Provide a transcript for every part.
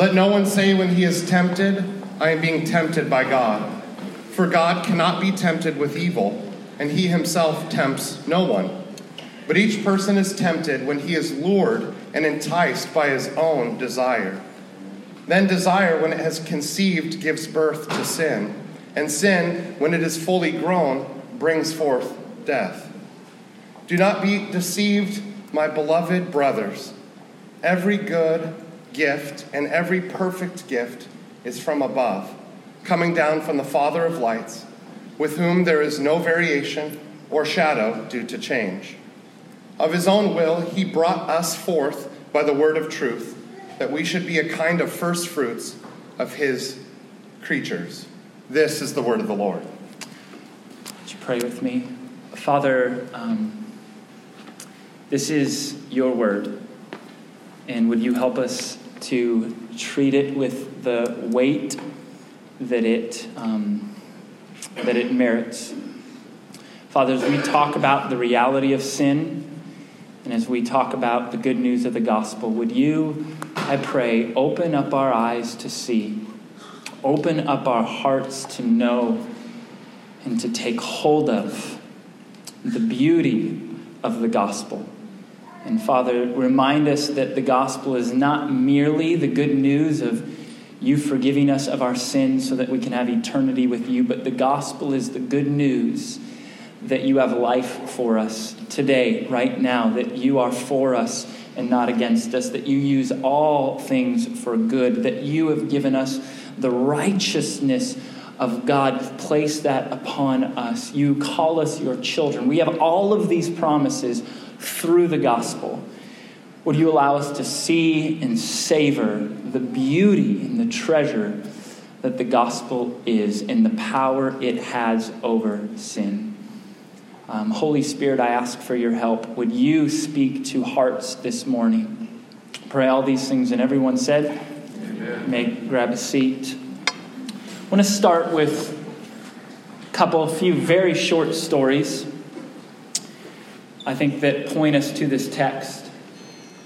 Let no one say when he is tempted, I am being tempted by God. For God cannot be tempted with evil, and he himself tempts no one. But each person is tempted when he is lured and enticed by his own desire. Then desire, when it has conceived, gives birth to sin. And sin, when it is fully grown, brings forth death. Do not be deceived, my beloved brothers. Every good gift and every perfect gift is from above, coming down from the Father of lights, with whom there is no variation or shadow due to change. Of his own will, he brought us forth by the word of truth, that we should be a kind of first fruits of his creatures. This is the word of the Lord. Would you pray with me? Father, um, this is your word. And would you help us to treat it with the weight that it, um, that it merits? Father, as we talk about the reality of sin, and as we talk about the good news of the gospel, would you, I pray, open up our eyes to see, open up our hearts to know, and to take hold of the beauty of the gospel. And Father, remind us that the gospel is not merely the good news of you forgiving us of our sins so that we can have eternity with you, but the gospel is the good news that you have life for us today, right now, that you are for us and not against us, that you use all things for good, that you have given us the righteousness of God, place that upon us. You call us your children. We have all of these promises through the gospel. Would you allow us to see and savor the beauty and the treasure that the gospel is and the power it has over sin? Um, Holy Spirit, I ask for your help. Would you speak to hearts this morning? Pray all these things, and everyone said, Amen. May grab a seat. I want to start with a couple, a few very short stories. I think that point us to this text.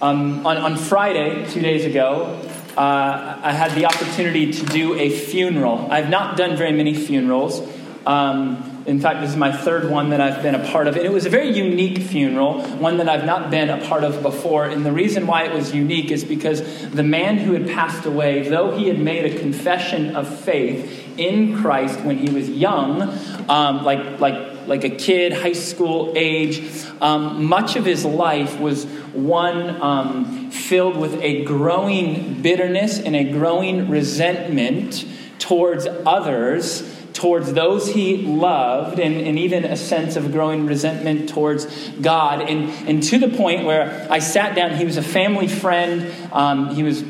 Um, on, on Friday, two days ago, uh, I had the opportunity to do a funeral. I've not done very many funerals. Um, in fact, this is my third one that I've been a part of. And it was a very unique funeral, one that I've not been a part of before. And the reason why it was unique is because the man who had passed away, though he had made a confession of faith in Christ when he was young, um, like, like like a kid, high school age. Um, much of his life was one um, filled with a growing bitterness and a growing resentment towards others towards those he loved, and, and even a sense of growing resentment towards God. And, and to the point where I sat down, he was a family friend, um, he was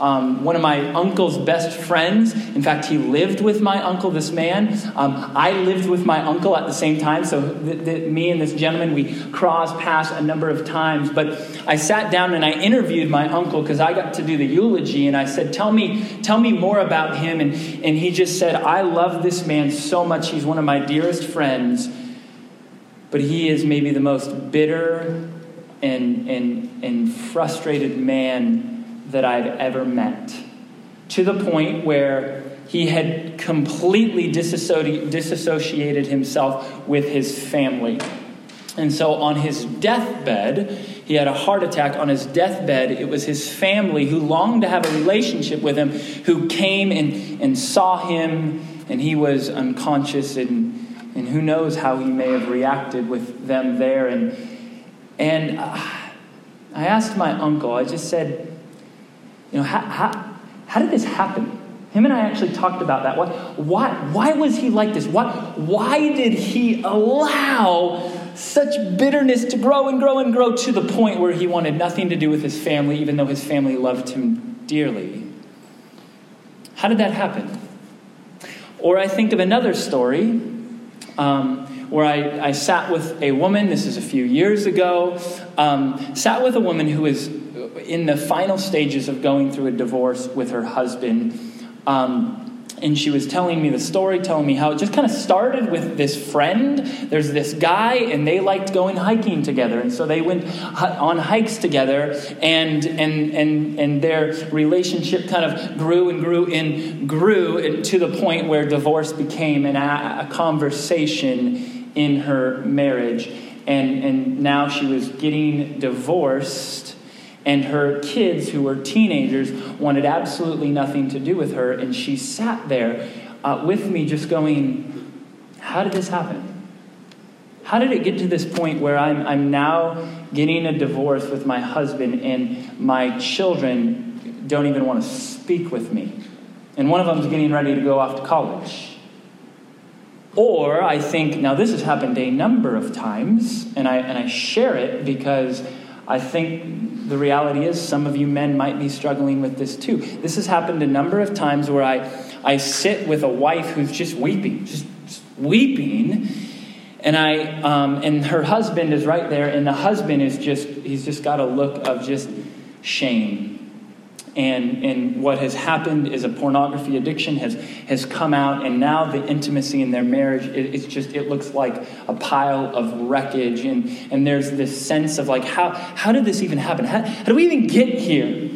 um, one of my uncle's best friends. In fact, he lived with my uncle, this man. Um, I lived with my uncle at the same time, so th- th- me and this gentleman, we crossed paths a number of times. But I sat down and I interviewed my uncle because I got to do the eulogy, and I said, "Tell me, tell me more about him." And, and he just said, "I love this man so much. He's one of my dearest friends, but he is maybe the most bitter and and and frustrated man." That I've ever met. To the point where he had completely disassoci- disassociated himself with his family. And so on his deathbed, he had a heart attack. On his deathbed, it was his family who longed to have a relationship with him, who came and, and saw him, and he was unconscious, and, and who knows how he may have reacted with them there. And, and uh, I asked my uncle, I just said, you know, how, how, how did this happen? Him and I actually talked about that. Why, why, why was he like this? Why, why did he allow such bitterness to grow and grow and grow to the point where he wanted nothing to do with his family, even though his family loved him dearly? How did that happen? Or I think of another story um, where I, I sat with a woman, this is a few years ago, um, sat with a woman who was in the final stages of going through a divorce with her husband. Um, and she was telling me the story, telling me how it just kind of started with this friend. There's this guy, and they liked going hiking together, and so they went on hikes together, and and and and their relationship kind of grew and grew and grew to the point where divorce became an, a conversation in her marriage, and and now she was getting divorced and her kids, who were teenagers, wanted absolutely nothing to do with her. And she sat there uh, with me, just going, How did this happen? How did it get to this point where I'm, I'm now getting a divorce with my husband and my children don't even want to speak with me? And one of them's getting ready to go off to college. Or I think, now this has happened a number of times, and I, and I share it because I think the reality is some of you men might be struggling with this too. This has happened a number of times where I, I sit with a wife who's just weeping, just, just weeping, and I um, and her husband is right there, and the husband is just he's just got a look of just shame and, and what has happened is a pornography addiction has, has come out and now the intimacy in their marriage it, it's just it looks like a pile of wreckage. And, and there's this sense of like how, how did this even happen? How, how do we even get here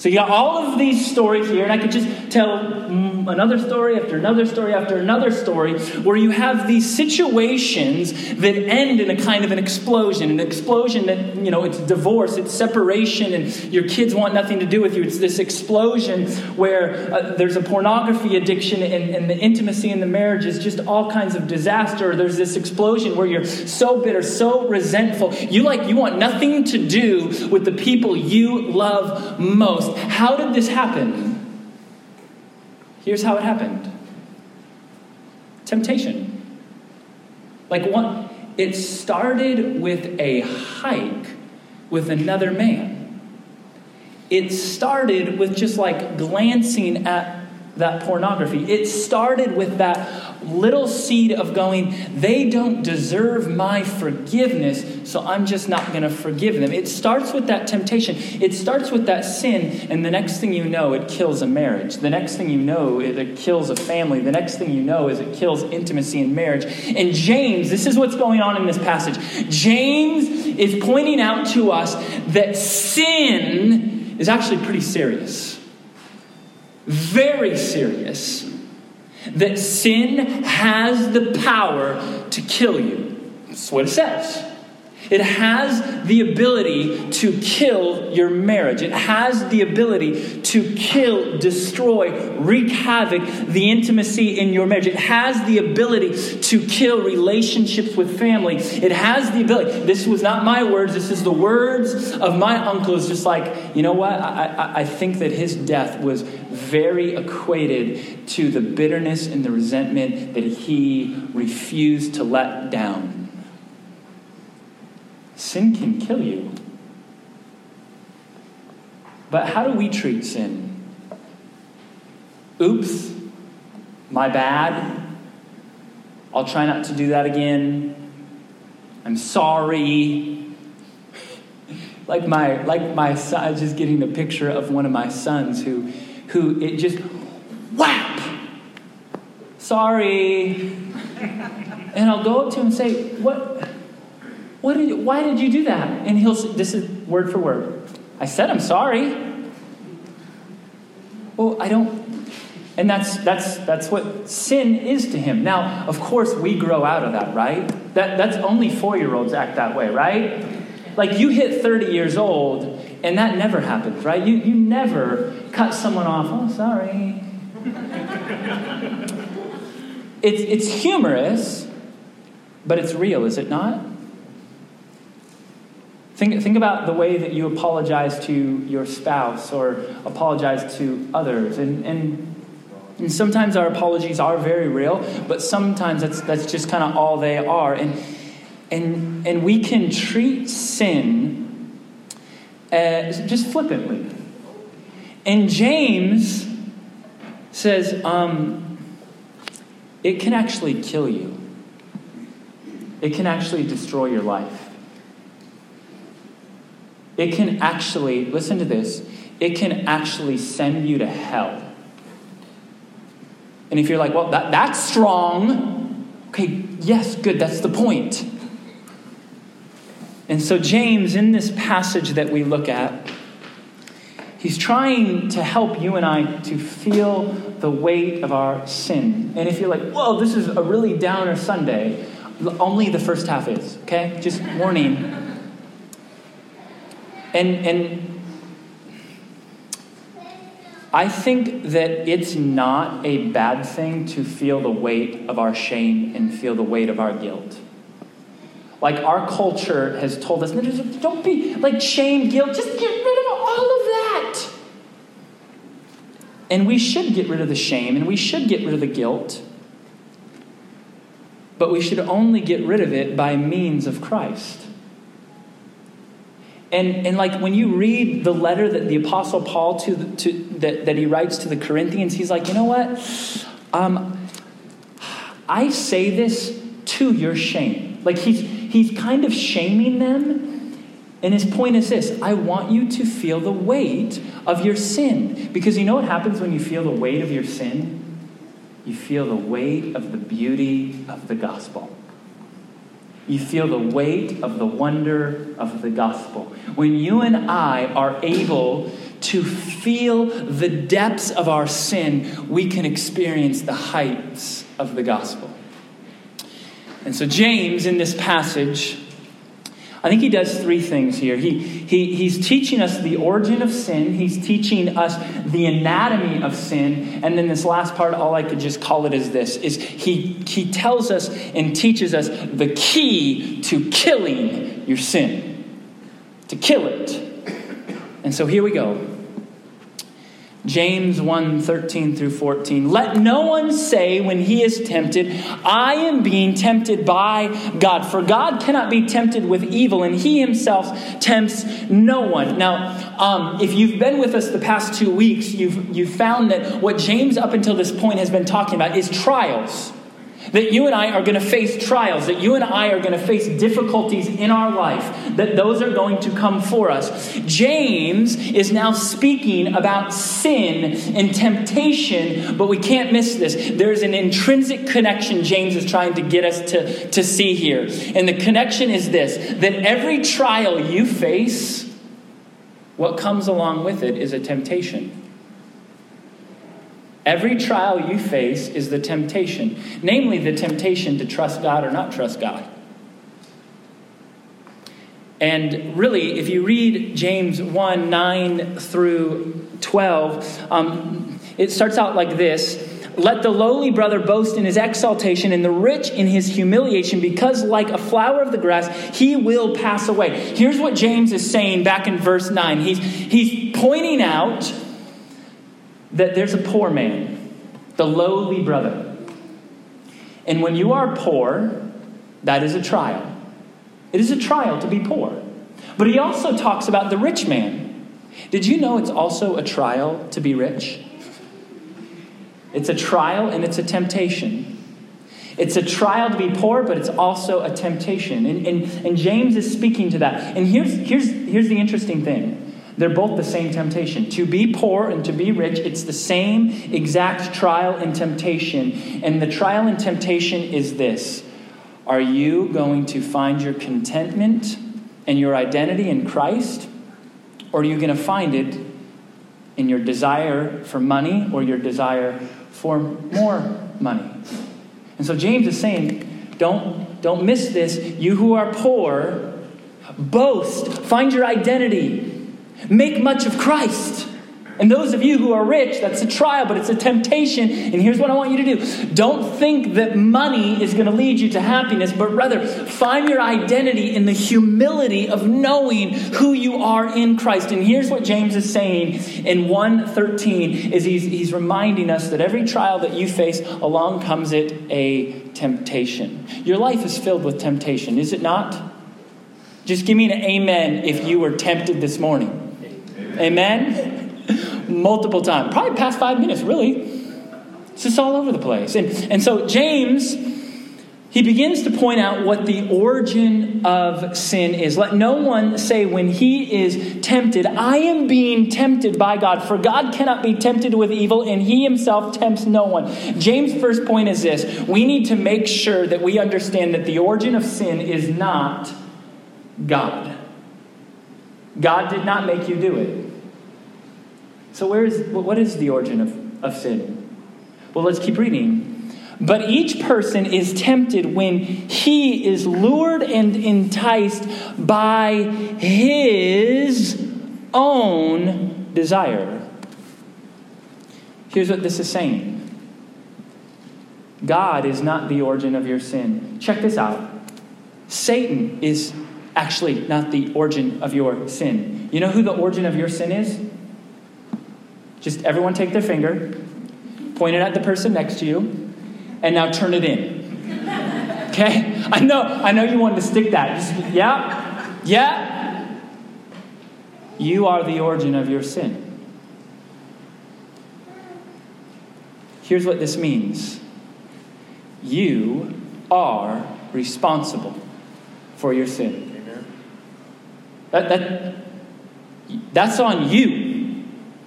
so you got all of these stories here, and I could just tell mm, another story after another story after another story where you have these situations that end in a kind of an explosion. An explosion that, you know, it's divorce, it's separation, and your kids want nothing to do with you. It's this explosion where uh, there's a pornography addiction and, and the intimacy in the marriage is just all kinds of disaster. There's this explosion where you're so bitter, so resentful. You like, you want nothing to do with the people you love most. How did this happen? Here's how it happened temptation. Like what? It started with a hike with another man. It started with just like glancing at that pornography. It started with that little seed of going, they don't deserve my forgiveness, so I'm just not going to forgive them. It starts with that temptation. It starts with that sin, and the next thing you know, it kills a marriage. The next thing you know, it kills a family. The next thing you know is it kills intimacy in marriage. And James, this is what's going on in this passage. James is pointing out to us that sin is actually pretty serious very serious that sin has the power to kill you. That's what it says. It has the ability to kill your marriage. It has the ability to kill, destroy, wreak havoc the intimacy in your marriage. It has the ability to kill relationships with family. It has the ability. This was not my words. This is the words of my uncle. It's just like, you know what? I, I, I think that his death was very equated to the bitterness and the resentment that he refused to let down. Sin can kill you. But how do we treat sin? Oops, my bad. I'll try not to do that again. I'm sorry. like my like my son, I just getting a picture of one of my sons who who it just whap. Sorry. and I'll go up to him and say, What what did, why did you do that? And he'll, this is word for word. I said, I'm sorry. Well, I don't, and that's, that's, that's what sin is to him. Now, of course, we grow out of that, right? That, that's only four year olds act that way, right? Like you hit 30 years old, and that never happens, right? You, you never cut someone off, oh, sorry. it's, it's humorous, but it's real, is it not? Think, think about the way that you apologize to your spouse or apologize to others. And, and, and sometimes our apologies are very real, but sometimes that's, that's just kind of all they are. And, and, and we can treat sin as just flippantly. And James says um, it can actually kill you, it can actually destroy your life. It can actually, listen to this, it can actually send you to hell. And if you're like, well, that, that's strong, okay, yes, good, that's the point. And so, James, in this passage that we look at, he's trying to help you and I to feel the weight of our sin. And if you're like, whoa, this is a really downer Sunday, only the first half is, okay? Just warning. And, and I think that it's not a bad thing to feel the weight of our shame and feel the weight of our guilt. Like our culture has told us, don't be like shame, guilt, just get rid of all of that. And we should get rid of the shame and we should get rid of the guilt. But we should only get rid of it by means of Christ. And, and like when you read the letter that the Apostle Paul to, to that, that he writes to the Corinthians, he's like, you know what? Um, I say this to your shame. Like he's, he's kind of shaming them. And his point is this I want you to feel the weight of your sin. Because you know what happens when you feel the weight of your sin? You feel the weight of the beauty of the gospel. You feel the weight of the wonder of the gospel. When you and I are able to feel the depths of our sin, we can experience the heights of the gospel. And so, James, in this passage, I think he does three things here. He, he, he's teaching us the origin of sin, he's teaching us the anatomy of sin, and then this last part, all I could just call it is this is he, he tells us and teaches us the key to killing your sin. To kill it. And so here we go. James 1 13 through 14. Let no one say when he is tempted, I am being tempted by God. For God cannot be tempted with evil, and he himself tempts no one. Now, um, if you've been with us the past two weeks, you've, you've found that what James up until this point has been talking about is trials. That you and I are going to face trials, that you and I are going to face difficulties in our life, that those are going to come for us. James is now speaking about sin and temptation, but we can't miss this. There's an intrinsic connection James is trying to get us to, to see here. And the connection is this that every trial you face, what comes along with it is a temptation. Every trial you face is the temptation, namely the temptation to trust God or not trust God. And really, if you read James 1 9 through 12, um, it starts out like this Let the lowly brother boast in his exaltation, and the rich in his humiliation, because like a flower of the grass, he will pass away. Here's what James is saying back in verse 9. He's, he's pointing out that there's a poor man, the lowly brother. And when you are poor, that is a trial. It is a trial to be poor. But he also talks about the rich man. Did you know it's also a trial to be rich? It's a trial and it's a temptation. It's a trial to be poor, but it's also a temptation. And, and, and James is speaking to that. And here's, here's, here's the interesting thing they're both the same temptation. To be poor and to be rich, it's the same exact trial and temptation. And the trial and temptation is this Are you going to find your contentment and your identity in Christ? Or are you going to find it in your desire for money or your desire for more money? And so James is saying, don't, don't miss this. You who are poor, boast, find your identity Make much of Christ. And those of you who are rich, that's a trial, but it's a temptation. And here's what I want you to do don't think that money is going to lead you to happiness, but rather find your identity in the humility of knowing who you are in Christ. And here's what James is saying in 113 is he's, he's reminding us that every trial that you face, along comes it a temptation. Your life is filled with temptation, is it not? Just give me an amen if you were tempted this morning. Amen? Multiple times. Probably past five minutes, really. It's just all over the place. And, and so James he begins to point out what the origin of sin is. Let no one say when he is tempted, I am being tempted by God, for God cannot be tempted with evil, and he himself tempts no one. James' first point is this we need to make sure that we understand that the origin of sin is not God. God did not make you do it. So, where is, what is the origin of, of sin? Well, let's keep reading. But each person is tempted when he is lured and enticed by his own desire. Here's what this is saying God is not the origin of your sin. Check this out Satan is actually not the origin of your sin. You know who the origin of your sin is? Just everyone take their finger, point it at the person next to you, and now turn it in. Okay? I know, I know you wanted to stick that. Just, yeah, yeah. You are the origin of your sin. Here's what this means you are responsible for your sin. That, that, that's on you.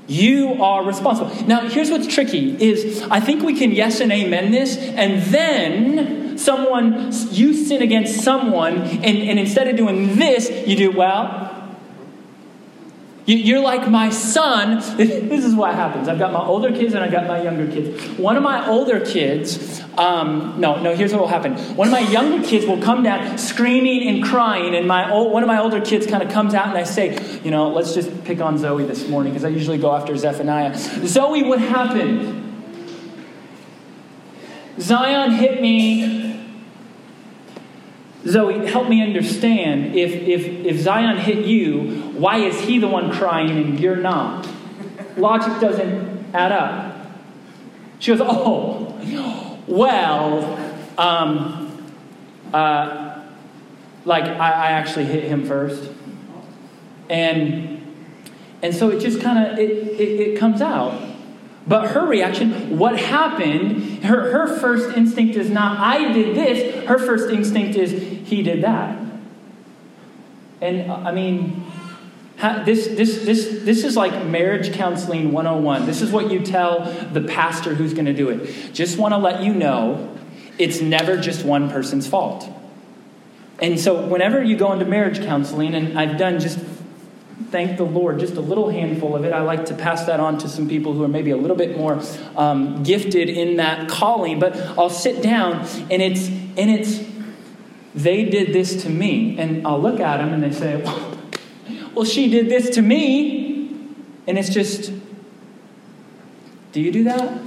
You are responsible. Now, here's what's tricky is I think we can yes and amen this, and then someone, you sin against someone, and, and instead of doing this, you do, well, you're like my son. This is what happens. I've got my older kids and I've got my younger kids. One of my older kids, um, no, no, here's what will happen. One of my younger kids will come down screaming and crying, and my old, one of my older kids kind of comes out and I say, you know, let's just pick on Zoe this morning because I usually go after Zephaniah. Zoe, what happened? Zion hit me Zoe, help me understand. If, if, if Zion hit you, why is he the one crying and you're not? Logic doesn't add up. She goes, Oh, well, um, uh, like I, I actually hit him first. And, and so it just kind of, it, it, it comes out. But her reaction, what happened, her, her first instinct is not, I did this. Her first instinct is, he did that. And uh, I mean, this, this, this, this is like marriage counseling 101. This is what you tell the pastor who's going to do it. Just want to let you know it's never just one person's fault. And so, whenever you go into marriage counseling, and I've done just thank the Lord, just a little handful of it. I like to pass that on to some people who are maybe a little bit more um, gifted in that calling. But I'll sit down and it's and it's they did this to me, and I'll look at them and they say, well, well she did this to me, and it's just, do you do that?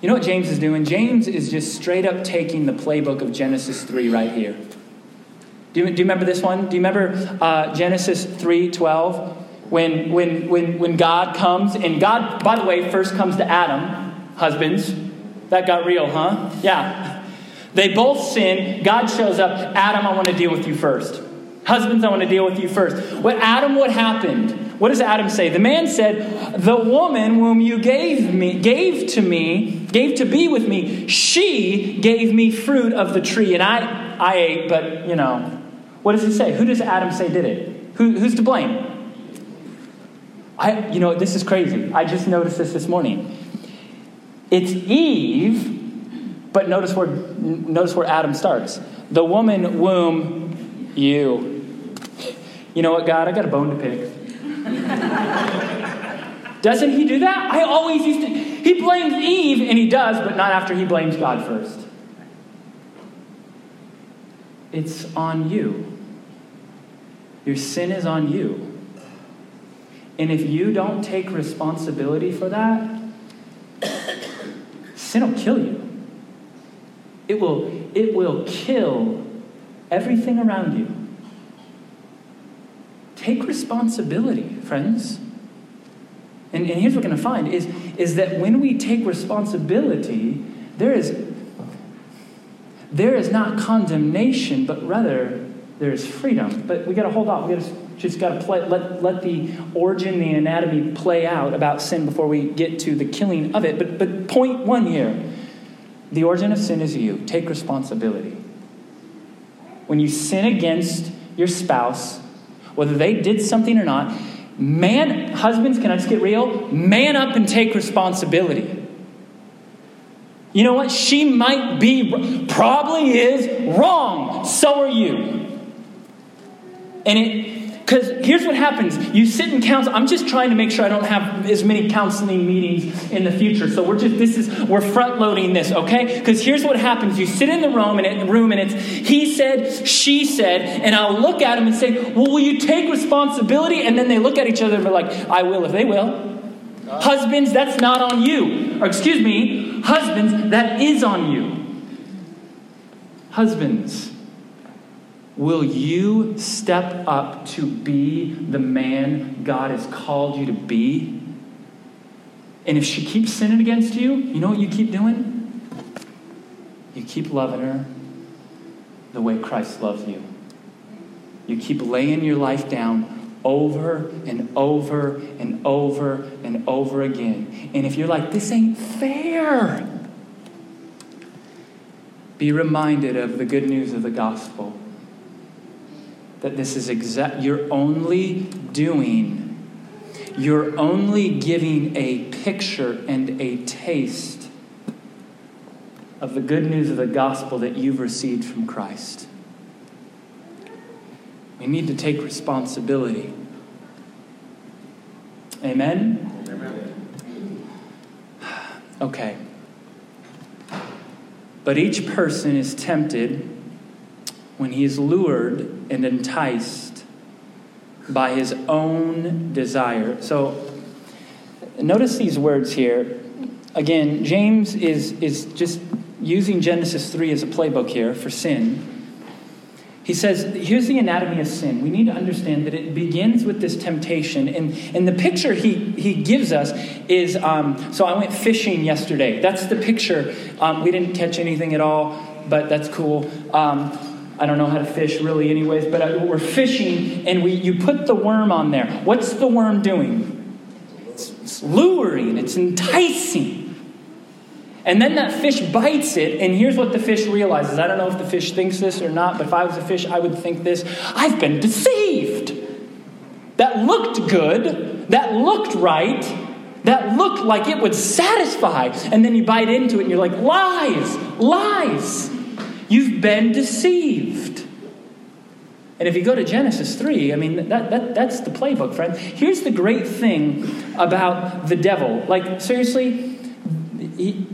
You know what James is doing? James is just straight up taking the playbook of Genesis 3 right here. Do you, do you remember this one? Do you remember uh, Genesis 3.12? When, when, when, when God comes, and God, by the way, first comes to Adam, husbands. That got real, huh? Yeah. They both sin. God shows up. Adam, I want to deal with you first. Husbands, I want to deal with you first. What Adam, what happened? What does Adam say? The man said, "The woman whom you gave me, gave to me, gave to be with me, she gave me fruit of the tree, and I, I ate. But you know, what does he say? Who does Adam say did it? Who, who's to blame? I, you know, this is crazy. I just noticed this this morning. It's Eve, but notice where, notice where Adam starts. The woman womb you. You know what, God? I got a bone to pick. Doesn't he do that? I always used to. He blames Eve, and he does, but not after he blames God first. It's on you. Your sin is on you. And if you don't take responsibility for that, sin will kill you. It will, it will kill everything around you. Take responsibility, friends. And, and here's what we're going to find is, is that when we take responsibility, there is, there is not condemnation, but rather there is freedom. But we got to hold on. We got to just got to play, let, let the origin, the anatomy play out about sin before we get to the killing of it. But, but point one here the origin of sin is you. Take responsibility. When you sin against your spouse, whether they did something or not, man, husbands, can I just get real? Man up and take responsibility. You know what? She might be, probably is wrong. So are you. And it, because here's what happens you sit in counsel. I'm just trying to make sure I don't have as many counseling meetings in the future. So we're just, this is, we're front loading this, okay? Because here's what happens you sit in the room and, it, room and it's he said, she said, and I'll look at him and say, well, will you take responsibility? And then they look at each other and be like, I will if they will. Husbands, that's not on you. Or excuse me, husbands, that is on you. Husbands, Will you step up to be the man God has called you to be? And if she keeps sinning against you, you know what you keep doing? You keep loving her the way Christ loves you. You keep laying your life down over and over and over and over again. And if you're like, this ain't fair, be reminded of the good news of the gospel that this is exact you're only doing you're only giving a picture and a taste of the good news of the gospel that you've received from Christ. We need to take responsibility. Amen? Amen. Okay. But each person is tempted when he is lured and enticed by his own desire. So notice these words here. Again, James is, is just using Genesis 3 as a playbook here for sin. He says, here's the anatomy of sin. We need to understand that it begins with this temptation. And, and the picture he, he gives us is um, so I went fishing yesterday. That's the picture. Um, we didn't catch anything at all, but that's cool. Um, I don't know how to fish really, anyways, but we're fishing and we, you put the worm on there. What's the worm doing? It's, it's luring, it's enticing. And then that fish bites it, and here's what the fish realizes. I don't know if the fish thinks this or not, but if I was a fish, I would think this I've been deceived. That looked good, that looked right, that looked like it would satisfy. And then you bite into it, and you're like, lies, lies. You've been deceived. And if you go to Genesis 3, I mean, that, that, that's the playbook, friend. Here's the great thing about the devil. Like, seriously, he,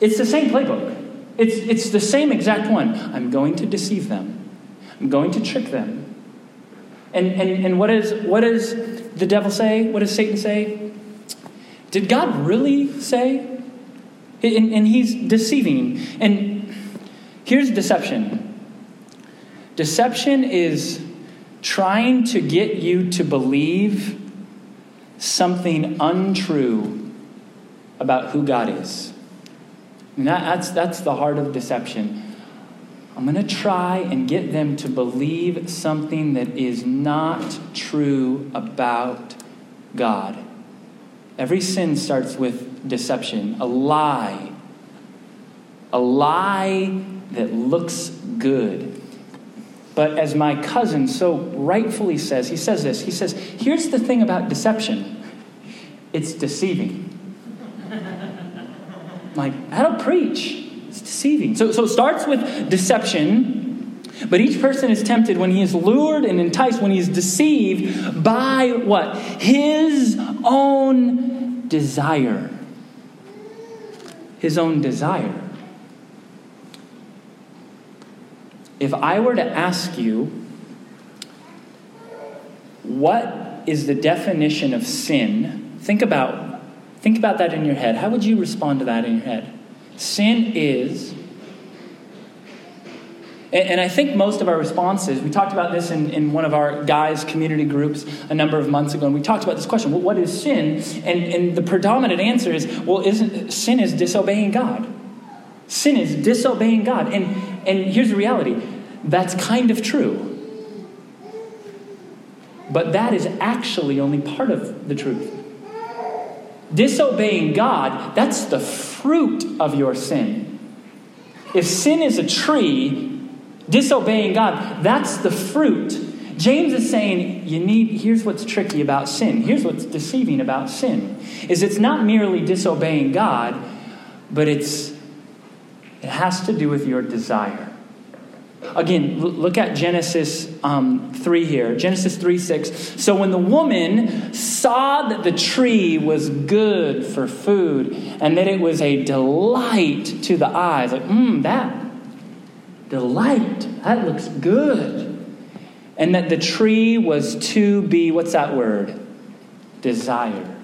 it's the same playbook. It's, it's the same exact one. I'm going to deceive them, I'm going to trick them. And, and, and what, is, what does the devil say? What does Satan say? Did God really say? And, and he's deceiving. And Here's deception deception is trying to get you to believe something untrue about who God is. And that, that's, that's the heart of deception. I'm going to try and get them to believe something that is not true about God. Every sin starts with deception, a lie. A lie that looks good. But as my cousin so rightfully says, he says this he says, here's the thing about deception it's deceiving. like, to preach? It's deceiving. So, so it starts with deception, but each person is tempted when he is lured and enticed, when he is deceived by what? His own desire. His own desire. If I were to ask you, what is the definition of sin? Think about, think about that in your head. How would you respond to that in your head? Sin is, and I think most of our responses, we talked about this in, in one of our guys' community groups a number of months ago, and we talked about this question well, what is sin? And, and the predominant answer is well, isn't, sin is disobeying God. Sin is disobeying God. And, and here's the reality that's kind of true. But that is actually only part of the truth. Disobeying God, that's the fruit of your sin. if sin is a tree, disobeying God, that's the fruit. James is saying you need here's what's tricky about sin. Here's what's deceiving about sin. Is it's not merely disobeying God, but it's it has to do with your desire. Again, look at Genesis um, 3 here. Genesis 3 6. So when the woman saw that the tree was good for food and that it was a delight to the eyes, like, mmm, that delight, that looks good. And that the tree was to be, what's that word? Desire.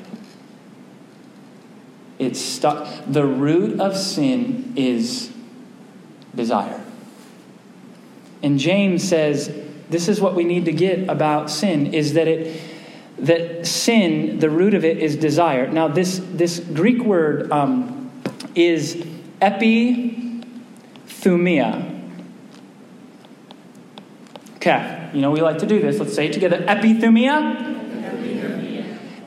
It's stuck. The root of sin is desire. And James says this is what we need to get about sin is that it that sin the root of it is desire. Now this this Greek word um, is epithumia. Okay, you know we like to do this. Let's say it together. Epithumia.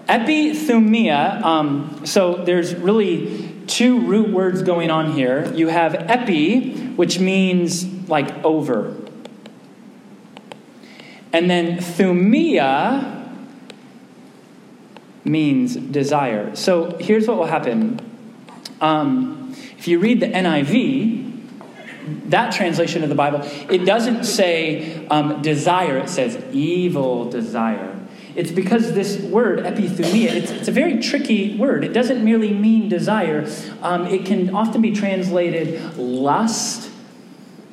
Epithumia. Um, so there's really two root words going on here. You have epi, which means like over. And then thumia means desire. So here's what will happen. Um, if you read the NIV, that translation of the Bible, it doesn't say um, desire, it says evil desire. It's because this word, epithumia, it's, it's a very tricky word. It doesn't merely mean desire, um, it can often be translated lust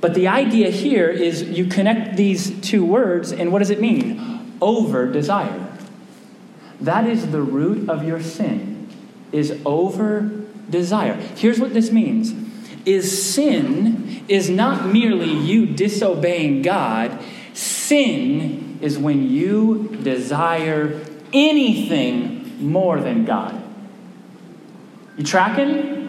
but the idea here is you connect these two words, and what does it mean? Over desire. That is the root of your sin, is over desire. Here's what this means is sin is not merely you disobeying God, sin is when you desire anything more than God. You tracking?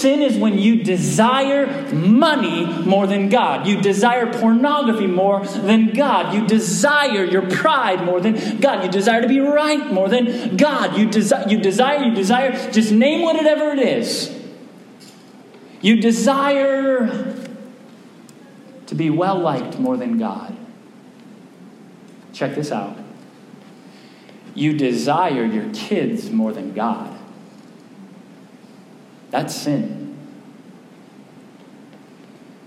Sin is when you desire money more than God. You desire pornography more than God. You desire your pride more than God. You desire to be right more than God. You, desi- you desire, you desire, just name whatever it is. You desire to be well liked more than God. Check this out. You desire your kids more than God. That's sin.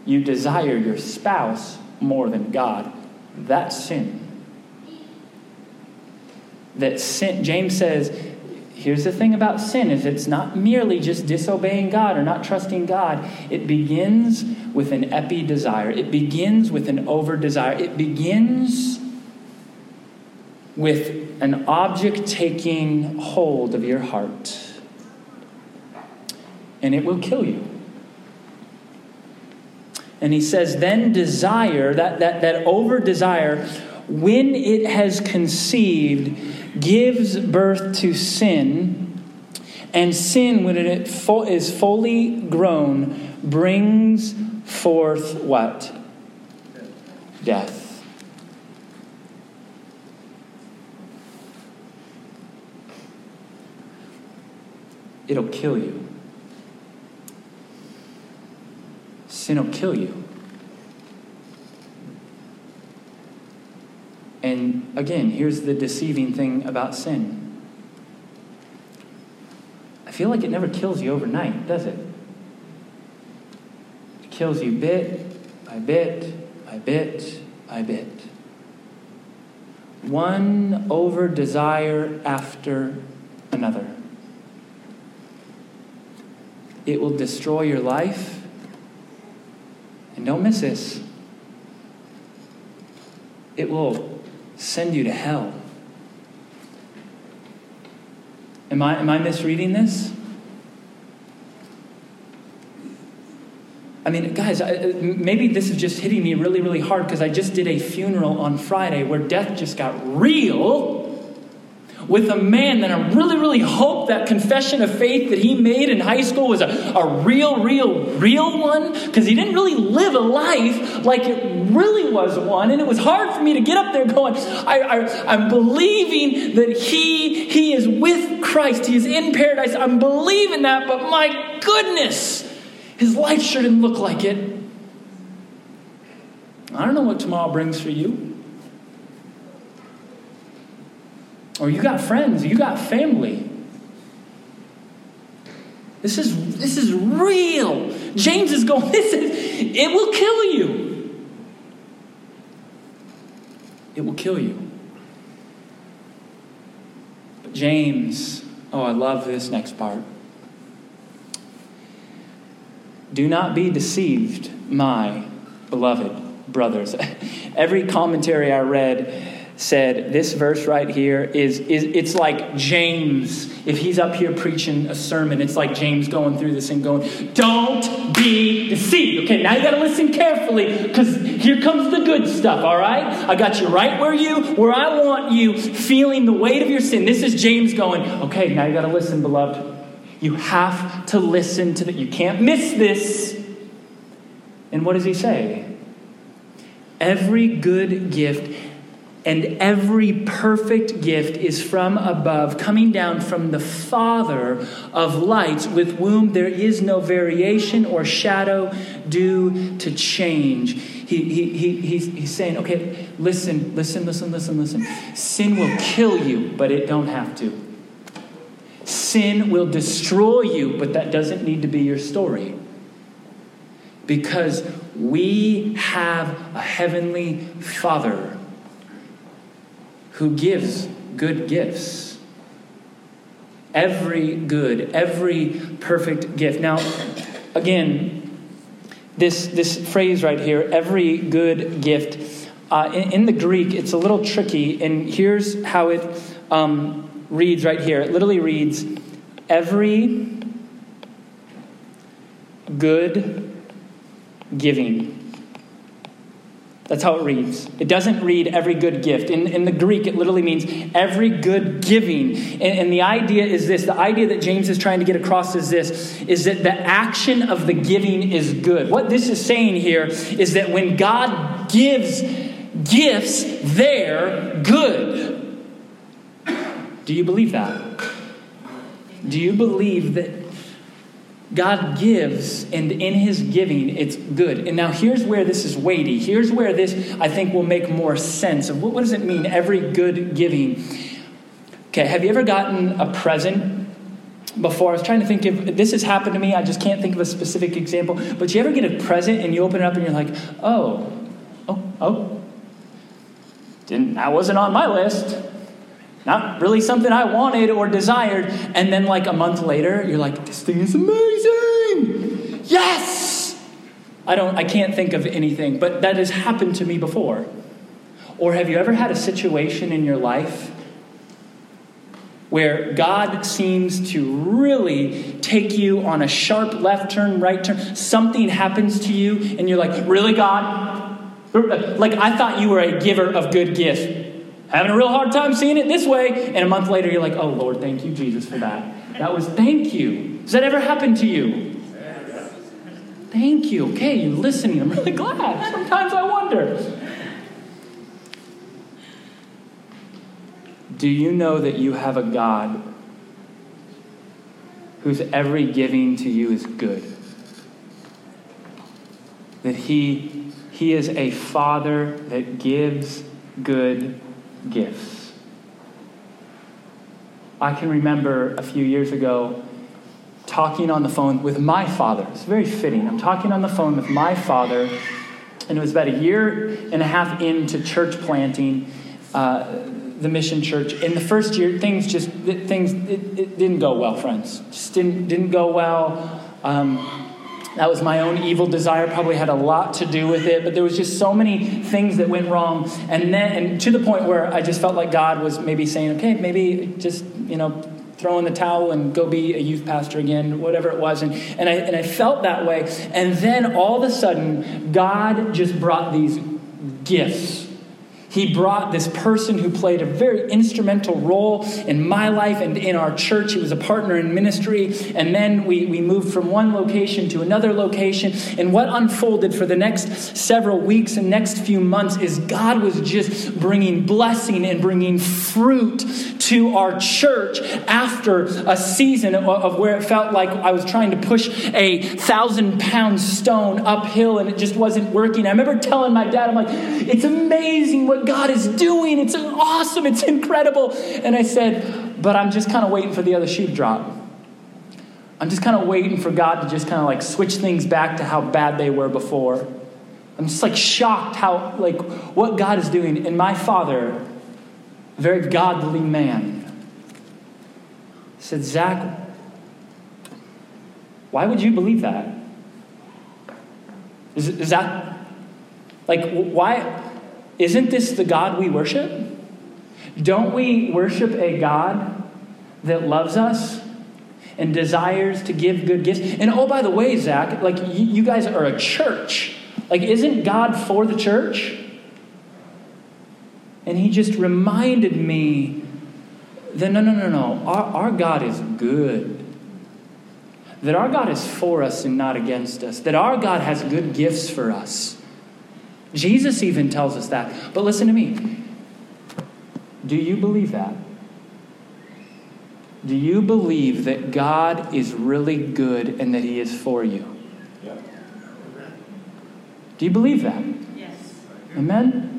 You desire your spouse more than God. That's sin. That sin, James says, here's the thing about sin is it's not merely just disobeying God or not trusting God. It begins with an epi desire. It begins with an over desire. It begins with an object taking hold of your heart and it will kill you. And he says, then desire, that, that, that over desire, when it has conceived, gives birth to sin. And sin, when it is fully grown, brings forth what? Death. It'll kill you. Sin will kill you. And again, here's the deceiving thing about sin. I feel like it never kills you overnight, does it? It kills you bit by bit by bit by bit. One over desire after another. It will destroy your life and don't miss this. It will send you to hell. Am I, am I misreading this? I mean, guys, uh, maybe this is just hitting me really, really hard because I just did a funeral on Friday where death just got real with a man that I really, really hope that confession of faith that he made in high school was a, a real, real, real one because he didn't really live a life like it really was one. And it was hard for me to get up there going, I, I, I'm believing that he, he is with Christ, he is in paradise. I'm believing that, but my goodness, His life sure didn't look like it. I don't know what tomorrow brings for you. Or you got friends, you got family. This is this is real. James is going, this is it will kill you. It will kill you. But James, oh, I love this next part. Do not be deceived, my beloved brothers. Every commentary I read said this verse right here is, is it's like James, if he's up here preaching a sermon, it's like James going through this and going, Don't be deceived. Okay, now you gotta listen carefully because here comes the good stuff, all right? I got you right where you where I want you, feeling the weight of your sin. This is James going, okay, now you gotta listen, beloved. You have to listen to that. You can't miss this. And what does he say? Every good gift and every perfect gift is from above, coming down from the Father of lights, with whom there is no variation or shadow due to change. He, he, he, he's, he's saying, okay, listen, listen, listen, listen, listen. Sin will kill you, but it don't have to. Sin will destroy you, but that doesn't need to be your story. Because we have a heavenly Father who gives good gifts. Every good, every perfect gift. Now, again, this, this phrase right here, every good gift, uh, in, in, the Greek, it's a little tricky, and here's how it um, reads right here. It literally reads, every good giving. That's how it reads. It doesn't read every good gift. In, in the Greek, it literally means every good giving. And, and, the idea is this the idea that James is trying to get across is this is that the action of the giving is good. What this is saying here is that when God gives gifts, they're good. Do you believe that? Do you believe that God gives, and in his giving, it's good. And now here's where this is weighty. Here's where this, I think, will make more sense of what, what does it mean, every good giving? Okay, have you ever gotten a present before? I was trying to think if this has happened to me. I just can't think of a specific example. But you ever get a present and you open it up and you're like, oh, oh, oh, didn't, that wasn't on my list not really something I wanted or desired. And then, like a month later, you're like, this thing is amazing. Yes! I don't, I can't think of anything, but that has happened to me before. Or have you ever had a situation in your life where God seems to really take you on a sharp left turn, right turn? Something happens to you, and you're like, really, God? Like, I thought you were a giver of good gifts having a real hard time seeing it this way. And a month later, you're like, oh, Lord, thank you, Jesus, for that. That was thank you. Does that ever happen to you? Thank you. Okay, you're listening. I'm really glad. Sometimes I wonder. Do you know that you have a God whose every giving to you is good? That he, he is a father that gives good gifts. I can remember a few years ago talking on the phone with my father. It's very fitting. I'm talking on the phone with my father, and it was about a year and a half into church planting. Uh, the mission church in the first year things just things it, it, didn't go well friends just didn't didn't go well um, that was my own evil desire, probably had a lot to do with it, but there was just so many things that went wrong. And then, and to the point where I just felt like God was maybe saying, okay, maybe just, you know, throw in the towel and go be a youth pastor again, whatever it was. And, and, I, and I felt that way. And then all of a sudden, God just brought these gifts He brought this person who played a very instrumental role in my life and in our church. He was a partner in ministry. And then we, we moved from one location to another location. And what unfolded for the next several weeks and next few months is God was just bringing blessing and bringing fruit to our church after a season of, where it felt like I was trying to push a thousand pound stone uphill and it just wasn't working. I remember telling my dad, I'm like, it's amazing what God is doing. It's awesome. It's incredible. And I said, but I'm just kind of waiting for the other shoe to drop. I'm just kind of waiting for God to just kind of like switch things back to how bad they were before. I'm just like shocked how, like, what God is doing. And my father, a very godly man, said, Zach, why would you believe that? Is, is that, like, why? Isn't this the God we worship? Don't we worship a God that loves us and desires to give good gifts? And oh, by the way, Zach, like you, guys are a church. Like, isn't God for the church? And he just reminded me that no, no, no, no. Our, our God is good. That our God is for us and not against us. That our God has good gifts for us. Jesus even tells us that. But listen to me. Do you believe that? Do you believe that God is really good and that He is for you? Yeah. Do you believe that? Yes. Amen?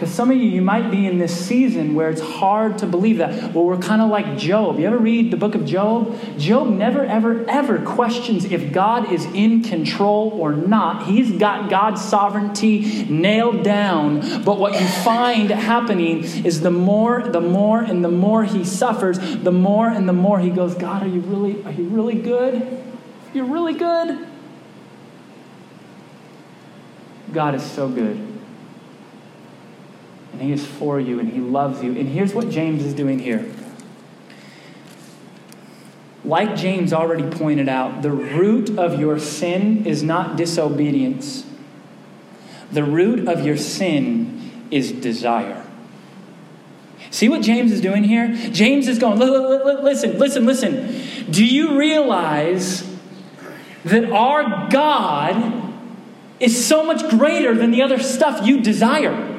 Because some of you, you might be in this season where it's hard to believe that. Well, we're kind of like Job. You ever read the book of Job? Job never, ever, ever questions if God is in control or not. He's got God's sovereignty nailed down. But what you find happening is the more, the more, and the more he suffers, the more and the more he goes, God, are you really, are you really good? You're really good? God is so good. And He is for you and He loves you. And here's what James is doing here. Like James already pointed out, the root of your sin is not disobedience. The root of your sin is desire. See what James is doing here? James is going, listen, listen, listen. Do you realize that our God is so much greater than the other stuff you desire?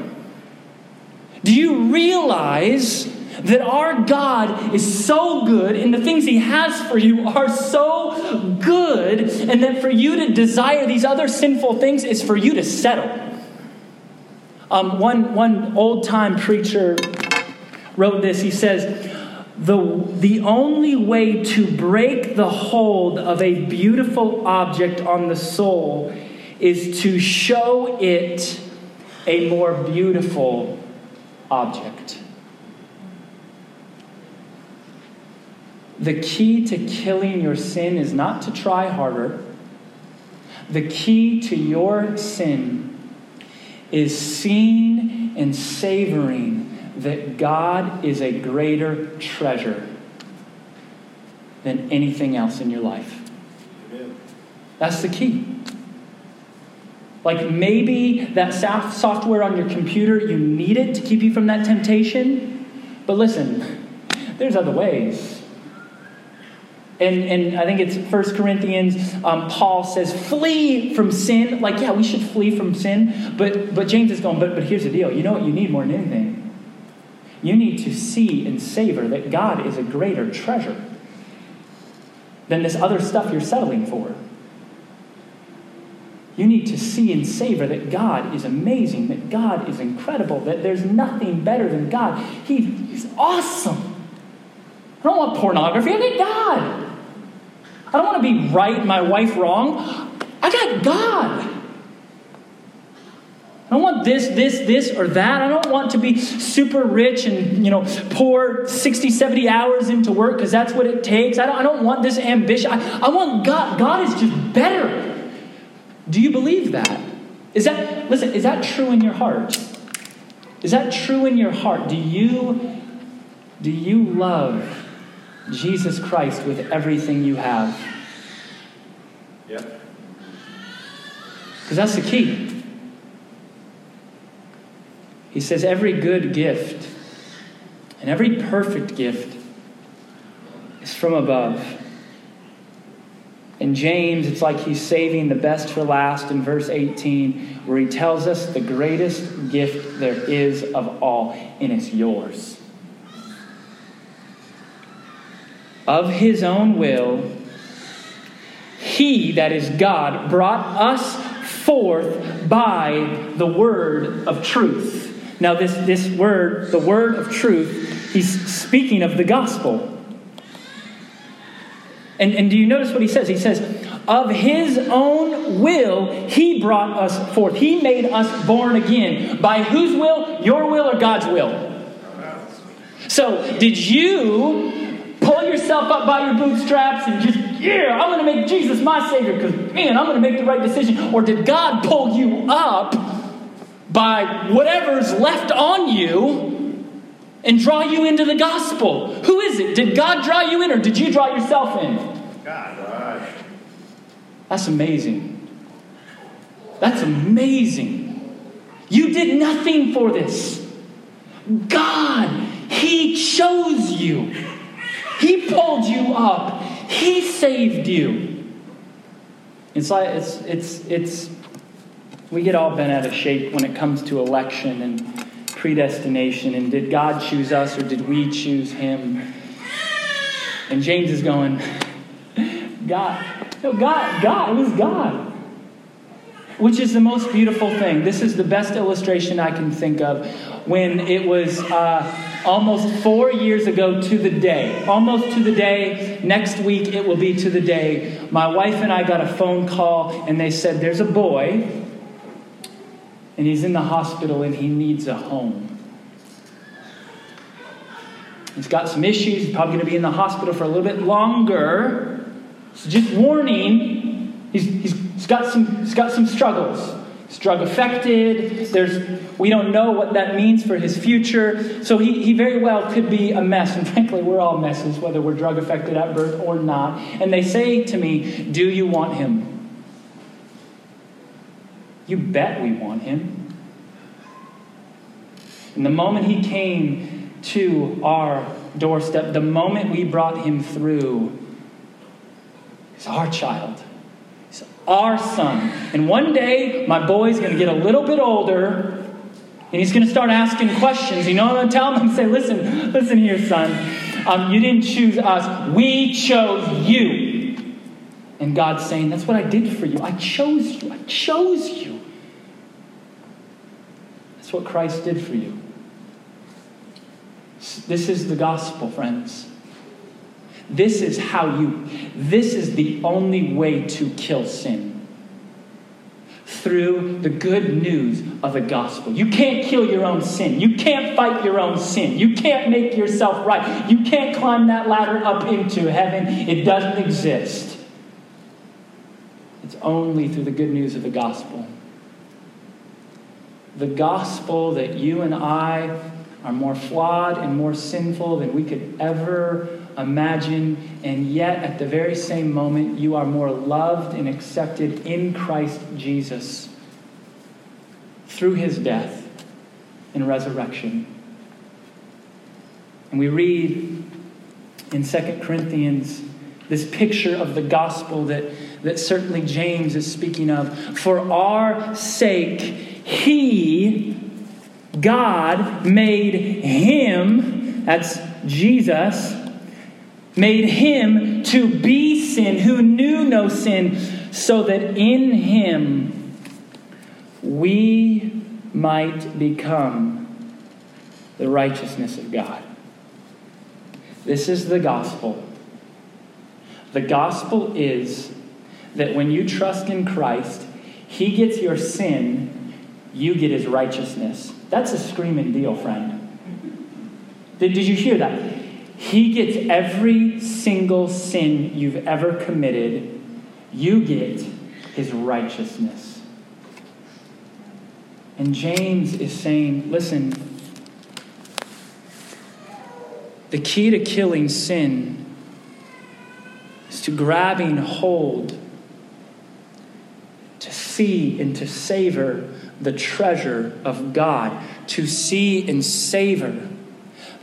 Do you realize that our God is so good and the things He has for you are so good, and that for you to desire these other sinful things is for you to settle? Um, one, one old time preacher wrote this. He says, the, the only way to break the hold of a beautiful object on the soul is to show it a more beautiful object. The key to killing your sin is not to try harder. The key to your sin is seeing and savoring that God is a greater treasure than anything else in your life. Amen. That's the key. Like maybe that software on your computer, you need it to keep you from that temptation. But listen, there's other ways. And, and I think it's 1 Corinthians, um, Paul says, flee from sin. Like, yeah, we should flee from sin. But, but James is going, but, but here's the deal. You know what you need more than anything? You need to see and savor that God is a greater treasure than this other stuff you're settling for. You need to see and savor that God is amazing, that God is incredible, that there's nothing better than God. He, he's awesome. I don't want pornography, I need God. I don't want to be right, my wife wrong. I got God. I don't want this, this, this, or that. I don't want to be super rich and, you know, pour 60, 70 hours into work because that's what it takes. I don't, I don't want this ambition. I, I want God. God is just better. Do you believe that? Is that, listen, is that true in your heart? Is that true in your heart? Do you, do you love Jesus Christ with everything you have? Yeah. Because that's the key. He says, Every good gift and every perfect gift is from above. In James, it's like he's saving the best for last in verse 18, where he tells us the greatest gift there is of all, and it's yours. Of his own will, he, that is God, brought us forth by the word of truth. Now, this, this word, the word of truth, he's speaking of the gospel. And, and do you notice what he says? He says, Of his own will, he brought us forth. He made us born again. By whose will? Your will or God's will? So, did you pull yourself up by your bootstraps and just, yeah, I'm going to make Jesus my Savior because, man, I'm going to make the right decision? Or did God pull you up by whatever's left on you and draw you into the gospel? Who is it? Did God draw you in or did you draw yourself in? God. That's amazing. That's amazing. You did nothing for this. God, He chose you. He pulled you up. He saved you. It's like it's it's it's we get all bent out of shape when it comes to election and predestination and did God choose us or did we choose him? And James is going, God. No, God, God, it was God. Which is the most beautiful thing. This is the best illustration I can think of when it was uh, almost four years ago to the day. Almost to the day. Next week it will be to the day. My wife and I got a phone call and they said, There's a boy and he's in the hospital and he needs a home. He's got some issues. He's probably going to be in the hospital for a little bit longer. So just warning, he's, he's, he's, got some, he's got some struggles. He's drug affected. There's, we don't know what that means for his future. So he, he very well could be a mess. And frankly, we're all messes, whether we're drug affected at birth or not. And they say to me, Do you want him? You bet we want him. And the moment he came to our doorstep, the moment we brought him through, He's our child. He's our son. And one day, my boy's going to get a little bit older and he's going to start asking questions. You know what I'm going to tell him? I'm say, listen, listen here, son. Um, you didn't choose us. We chose you. And God's saying, that's what I did for you. I chose you. I chose you. That's what Christ did for you. This is the gospel, friends. This is how you, this is the only way to kill sin. Through the good news of the gospel. You can't kill your own sin. You can't fight your own sin. You can't make yourself right. You can't climb that ladder up into heaven. It doesn't exist. It's only through the good news of the gospel. The gospel that you and I are more flawed and more sinful than we could ever imagine, and yet at the very same moment, you are more loved and accepted in Christ Jesus through his death and resurrection. And we read in 2 Corinthians this picture of the gospel that, that certainly James is speaking of. For our sake, he, God, made him, that's Jesus, made him to be sin who knew no sin, so that in him we might become the righteousness of God. This is the gospel. The gospel is that when you trust in Christ, he gets your sin, you get his righteousness. That's a screaming deal, friend. Did, did you hear that? He gets every single sin you've ever committed. You get his righteousness. And James is saying, listen, the key to killing sin is to grabbing hold, to see and to savor the treasure of God to see and savor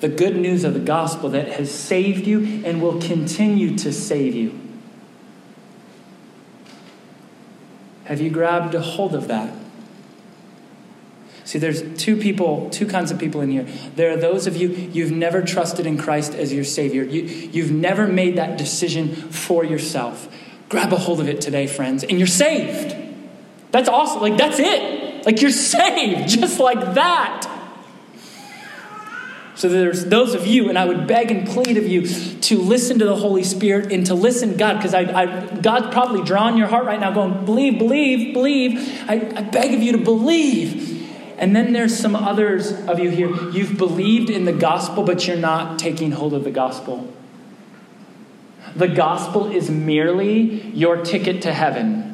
the good news of the gospel that has saved you and will continue to save you. Have you grabbed a hold of that? See, there's two people, two kinds of people in here. There are those of you, you've never trusted in Christ as your Savior. You, you've never made that decision for yourself. Grab a hold of it today, friends, and you're saved. That's awesome. Like, that's it. Like, you're saved just like that. So there's those of you, and I would beg and plead of you to listen to the Holy Spirit and to listen God, because I, I, God's probably drawn your heart right now, going, believe, believe, believe. I, I beg of you to believe. And then there's some others of you here. You've believed in the gospel, but you're not taking hold of the gospel. The gospel is merely your ticket to heaven.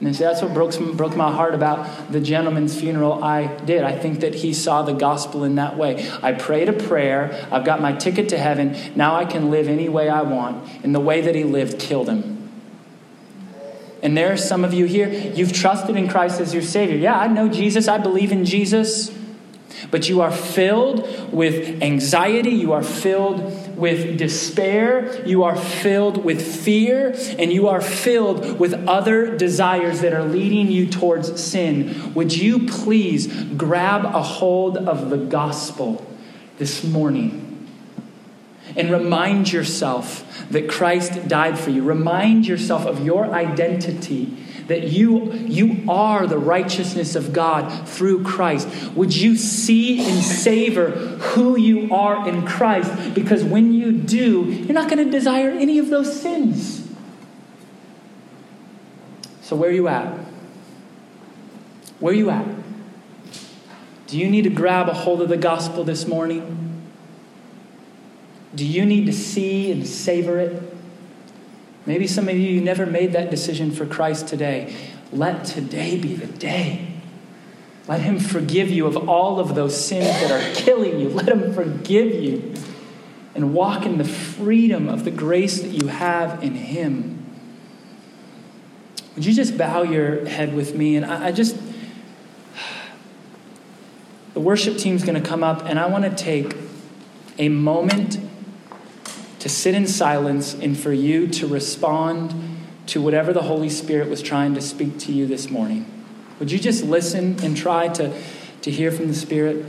And see, that's what broke, broke my heart about the gentleman's funeral I did. I think that he saw the gospel in that way. I prayed a prayer. I've got my ticket to heaven. Now I can live any way I want. And the way that he lived killed him. And there are some of you here, you've trusted in Christ as your Savior. Yeah, I know Jesus. I believe in Jesus. But you are filled with anxiety. You are filled with despair. You are filled with fear. And you are filled with other desires that are leading you towards sin. Would you please grab a hold of the gospel this morning? And remind yourself that Christ died for you. Remind yourself of your identity that you, you are the righteousness of God through Christ. Would you see and savor who you are in Christ? Because when you do, you're not going to desire any of those sins. So, where are you at? Where are you at? Do you need to grab a hold of the gospel this morning? Do you need to see and savor it? Maybe some of you, never made that decision for Christ today. Let today be the day. Let Him forgive you of all of those sins that are killing you. Let Him forgive you and walk in the freedom of the grace that you have in Him. Would you just bow your head with me? And I, I just, the worship team's going to come up, and I want to take a moment to sit in silence and for you to respond to whatever the Holy Spirit was trying to speak to you this morning. Would you just listen and try to, to hear from the Spirit?